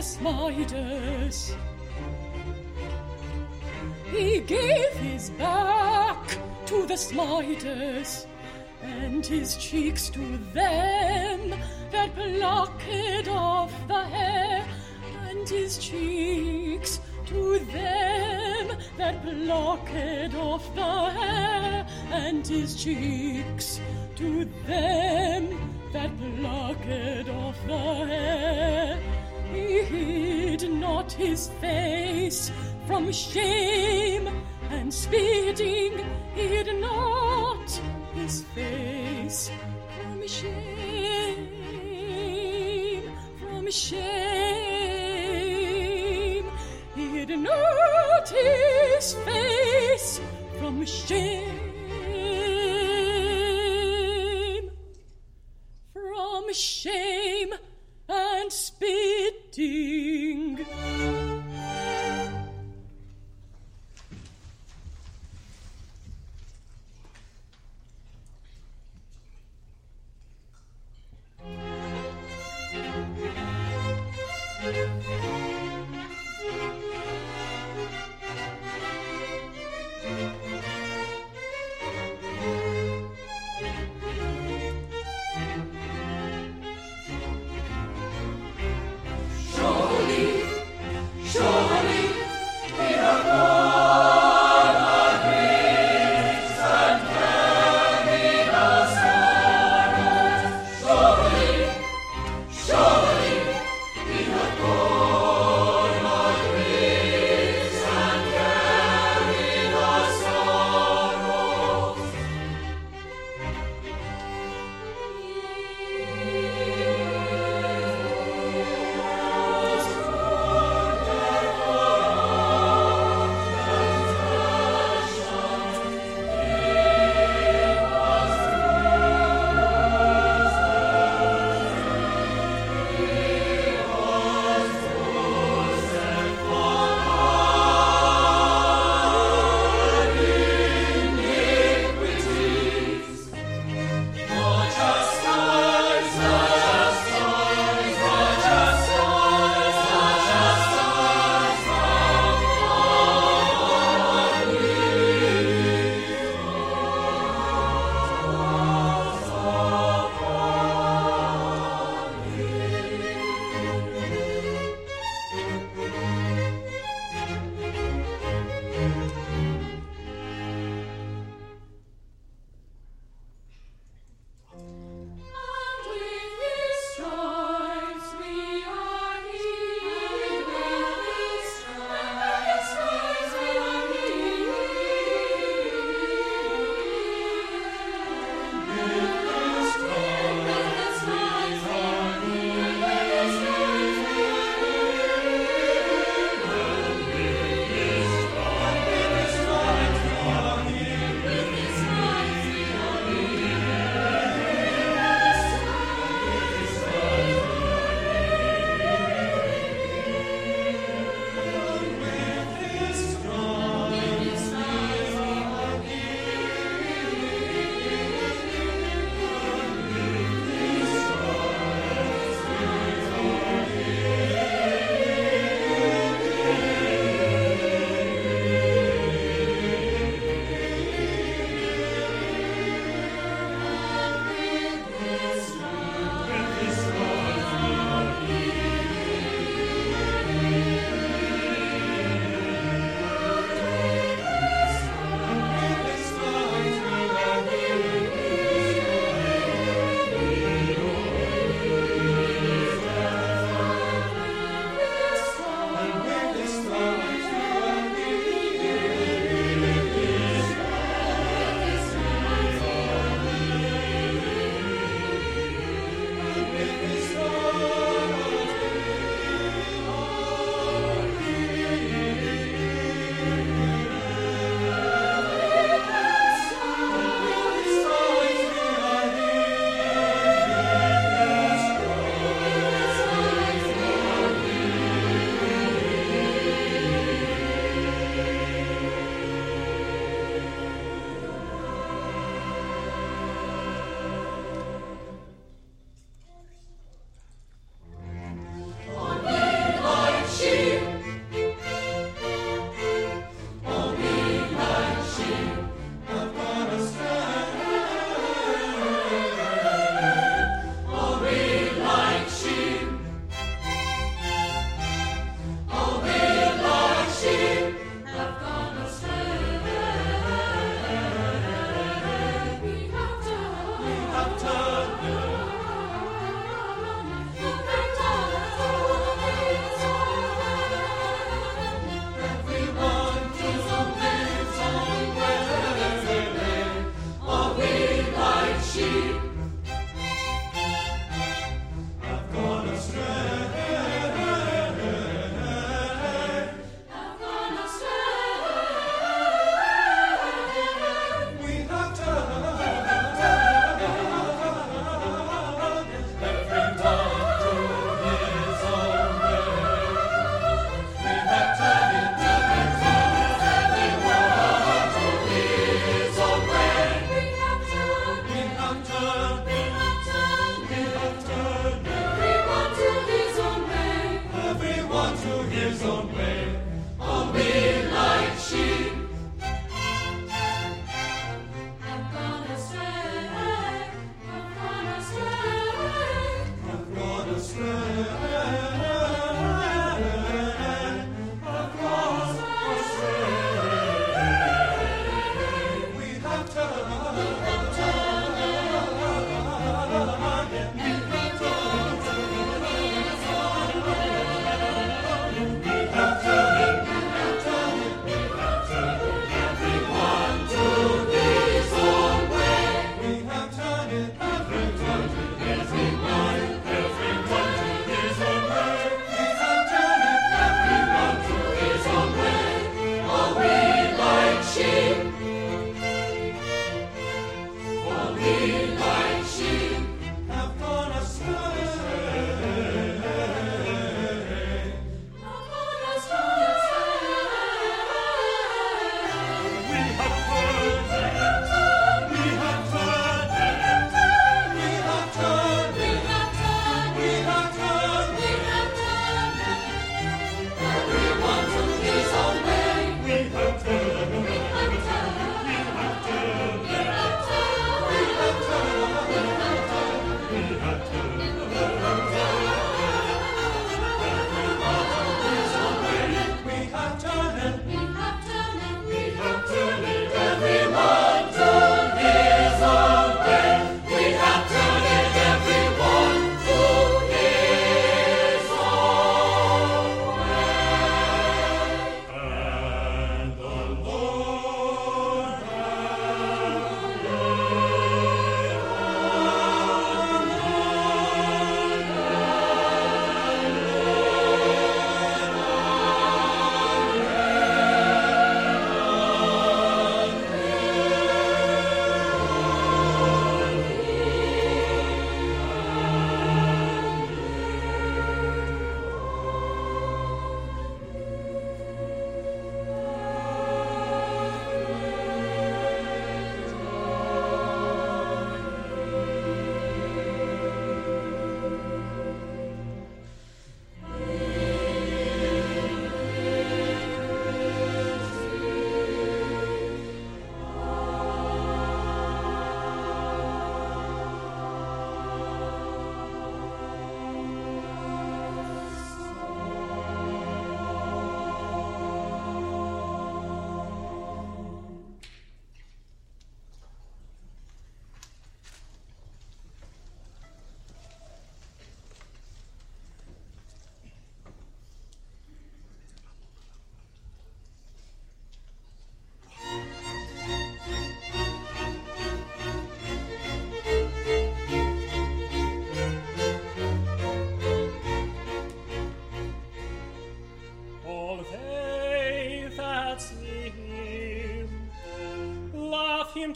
the smiters. He gave his back to the smiters, and his cheeks to them that plucked off the hair, and his cheeks to them that plucked off the hair, and his cheeks to them that plucked off the hair. His face from shame and spitting, hid not his face from shame, from shame. Hid not his face from shame.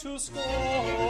To scorn.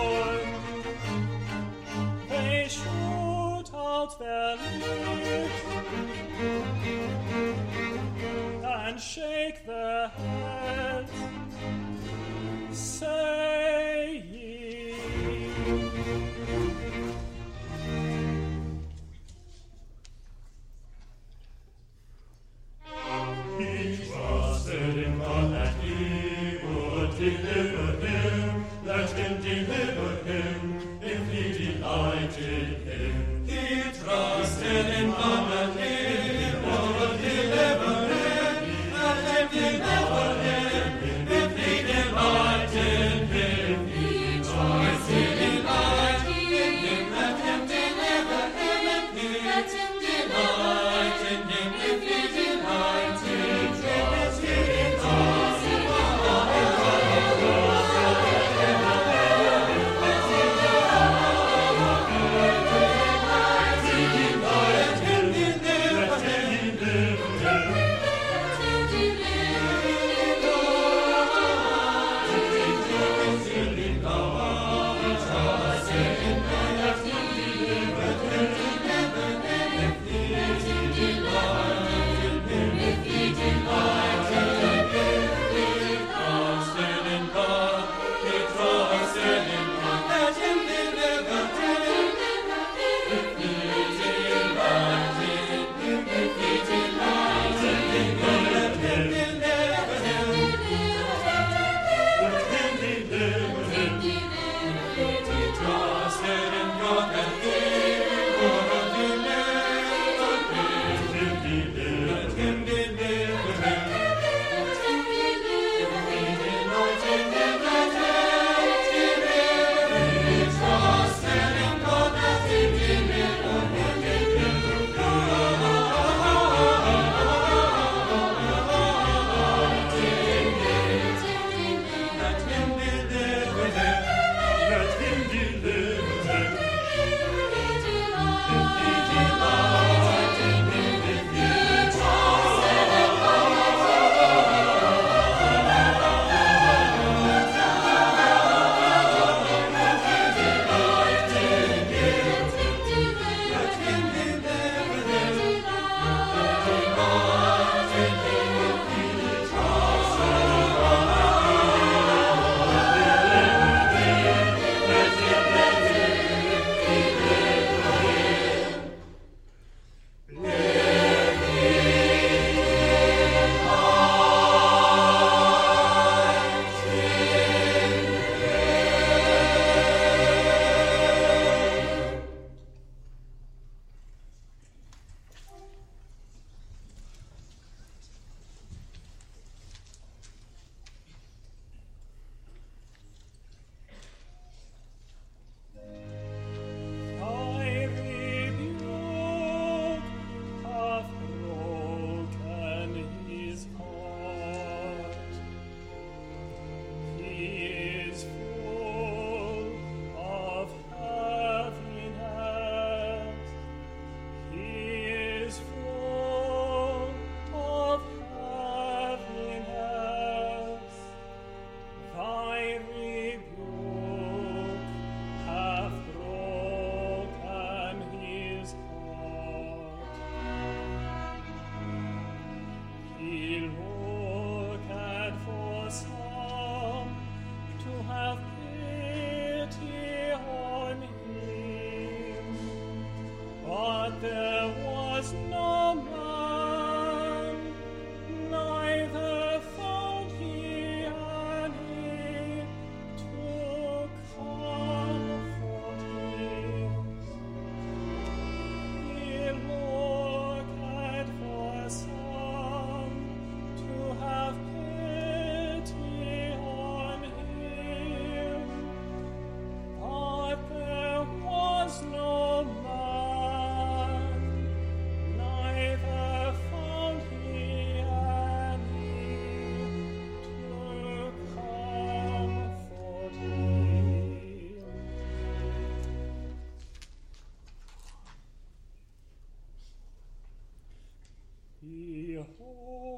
Oh.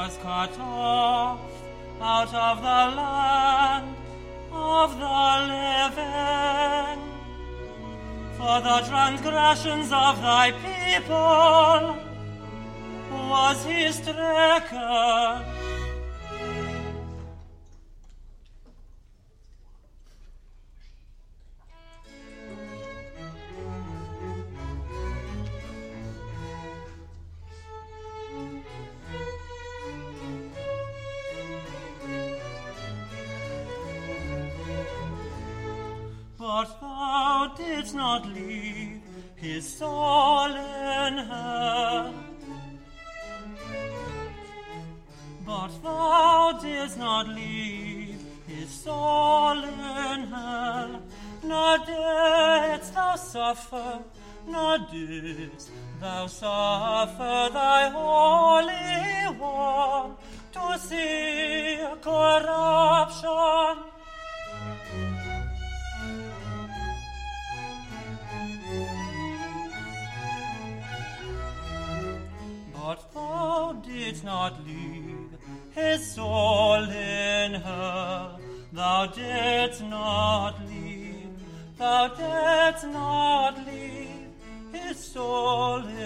was cut off out of the land of the living. For the transgressions of thy people was he stricken. sole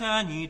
he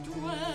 dwell.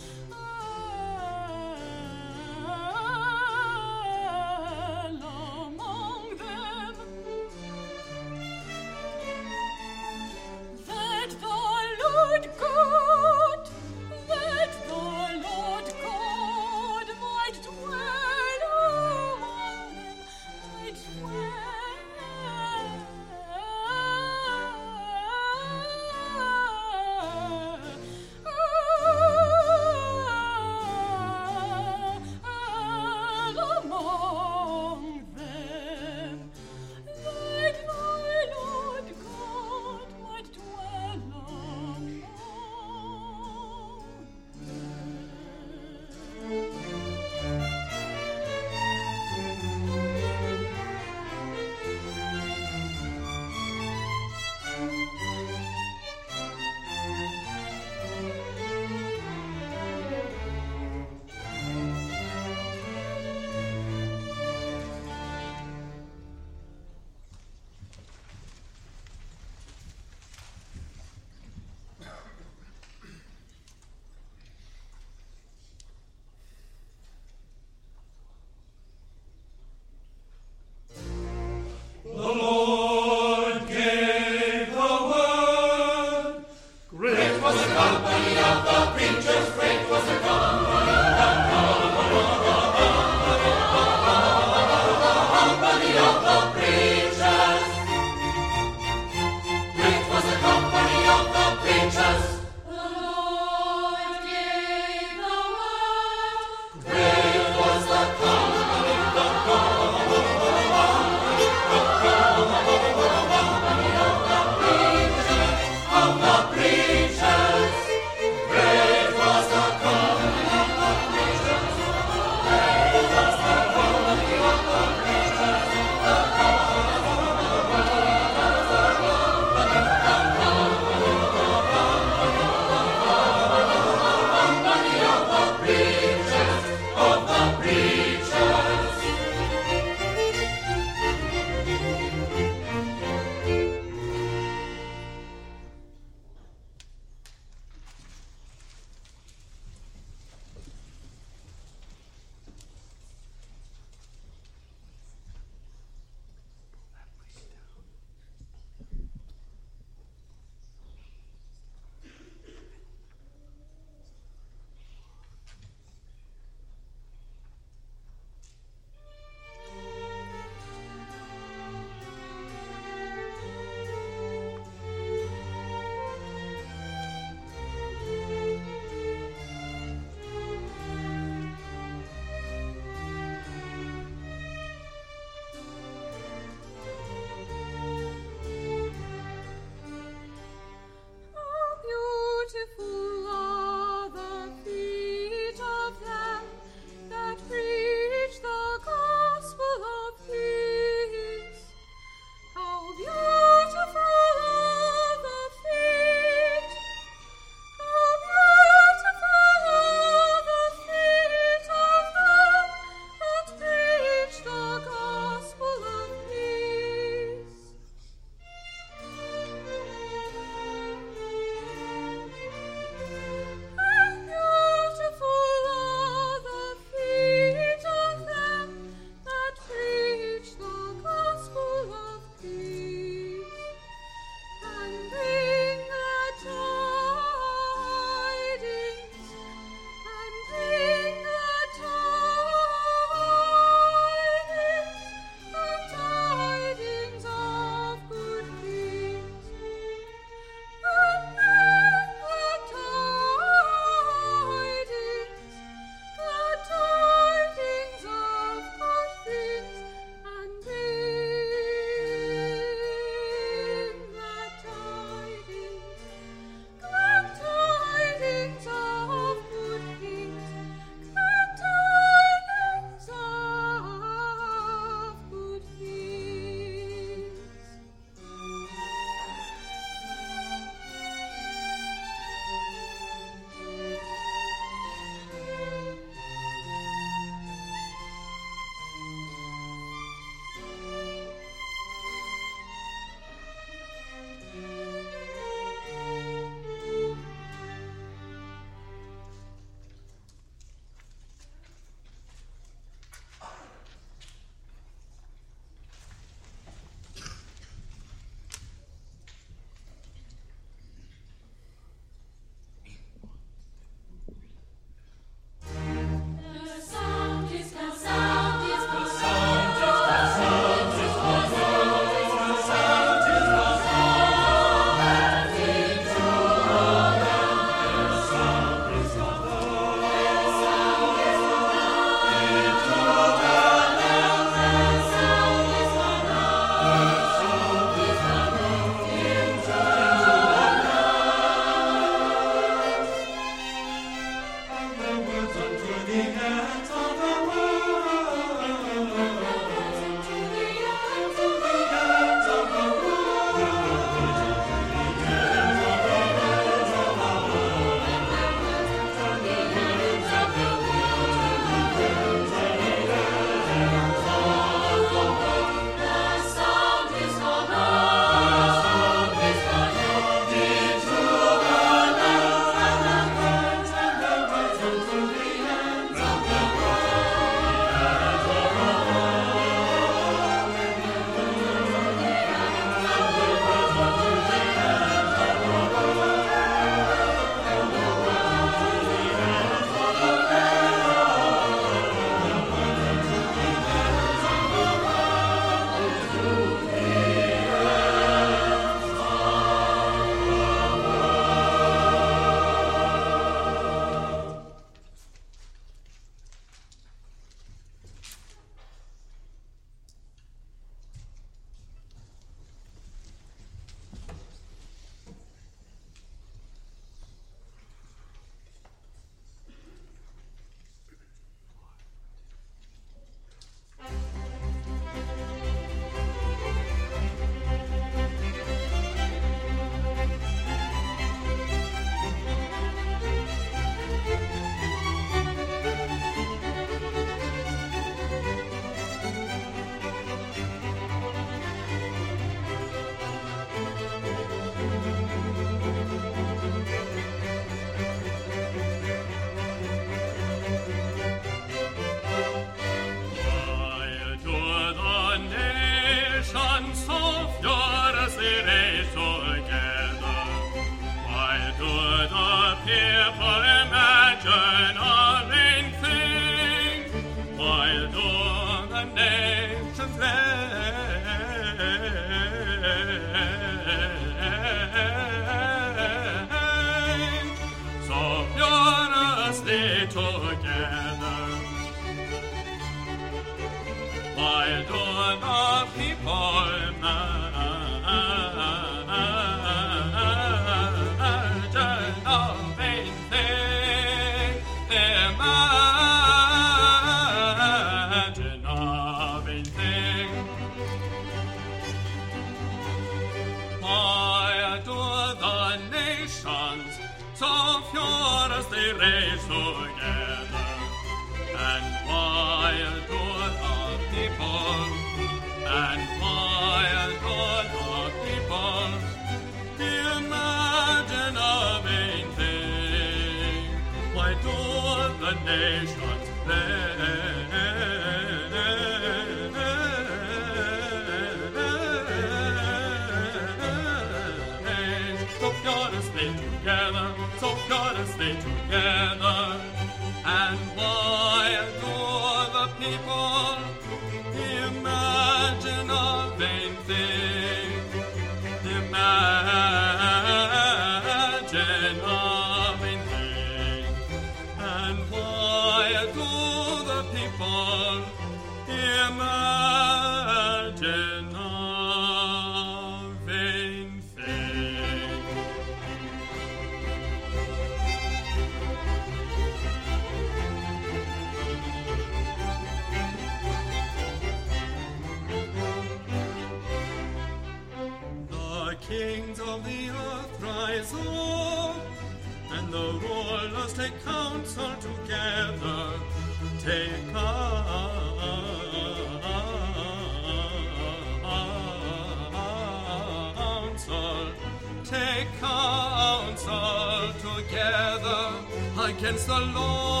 the Lord.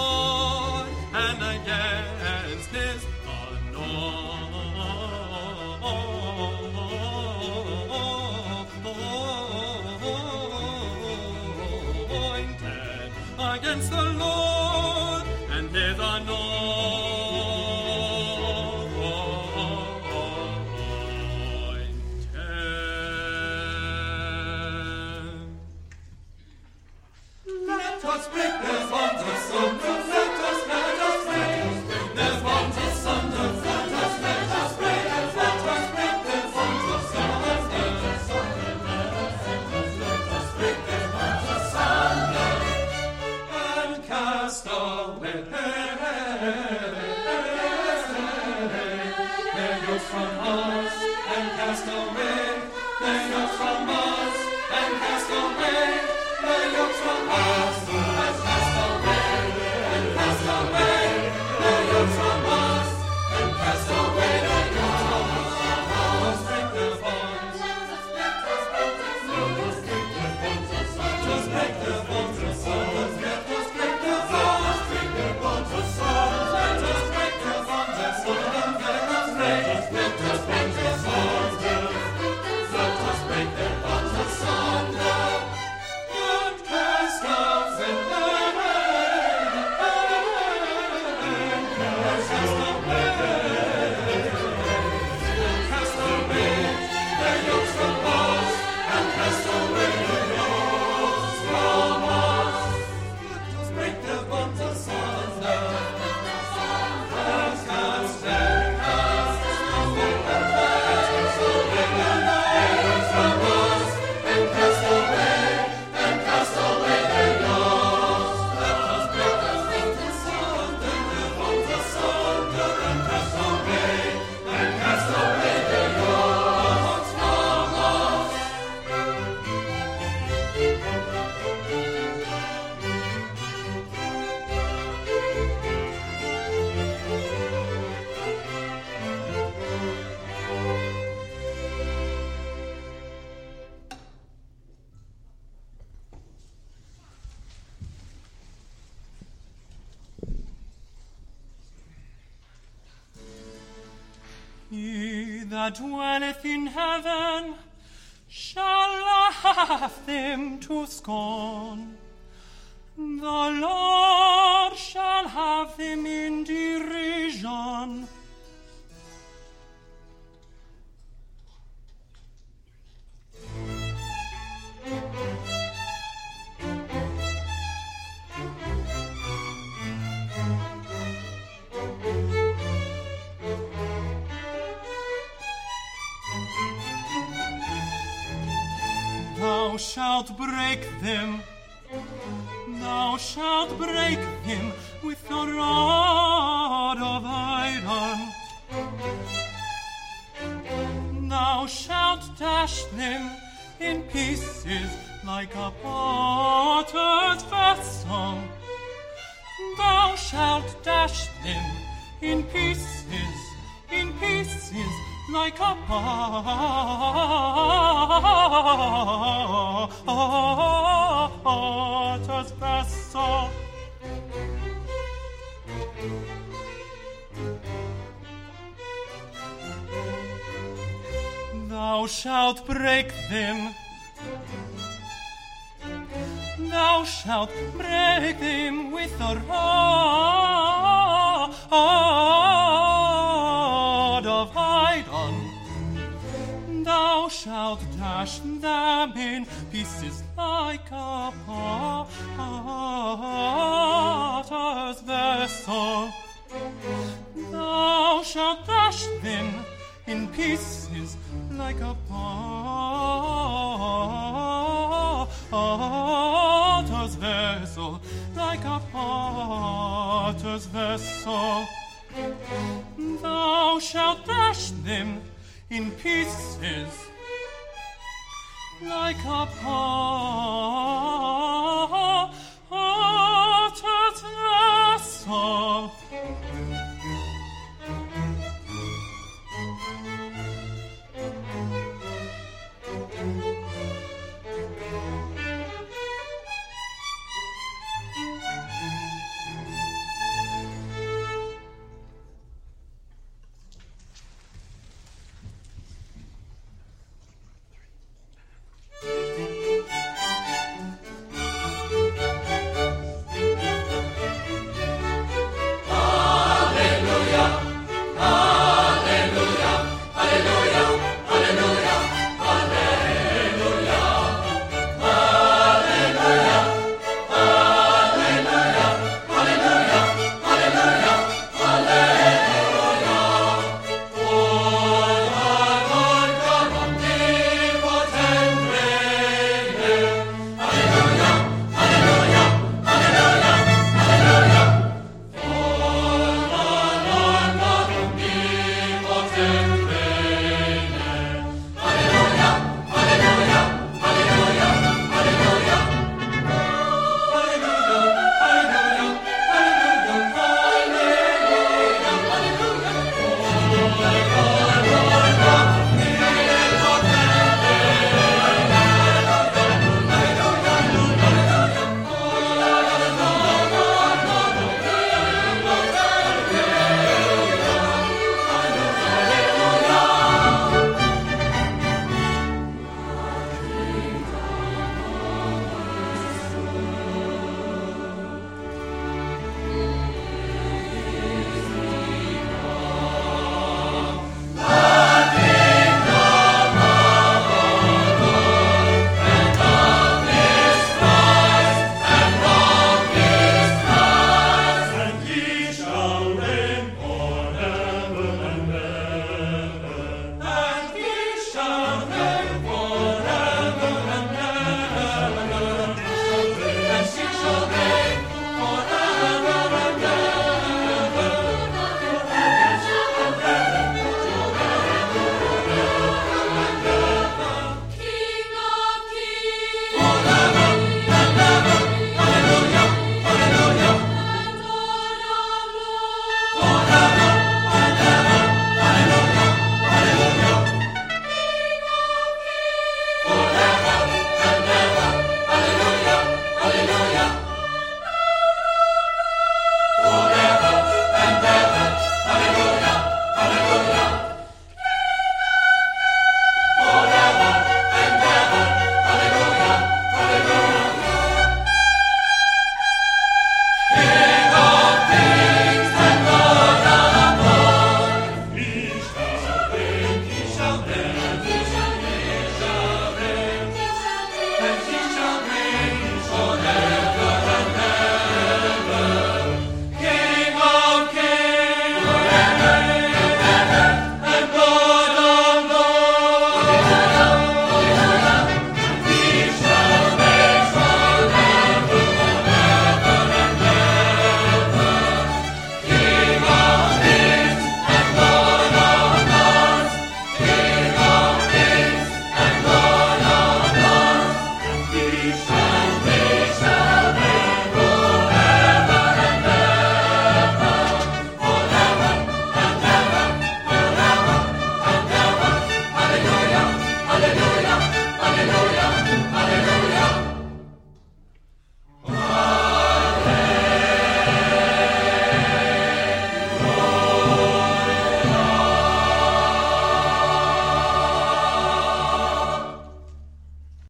that dwelleth in heaven shall laugh them to scorn. The Lord shall have them in derision. break them. Thou shalt break him with the rod of iron. Thou shalt dash them in pieces like a potter's vessel. Thou shalt dash them in pieces, in pieces like a potter's vessel. Thou shalt break them. Thou shalt break them with a rod dash them in pieces like a potter's vessel. Thou shalt dash them in pieces like a potter's vessel, like a potter's vessel. Thou shalt dash them in pieces like a part at the sun.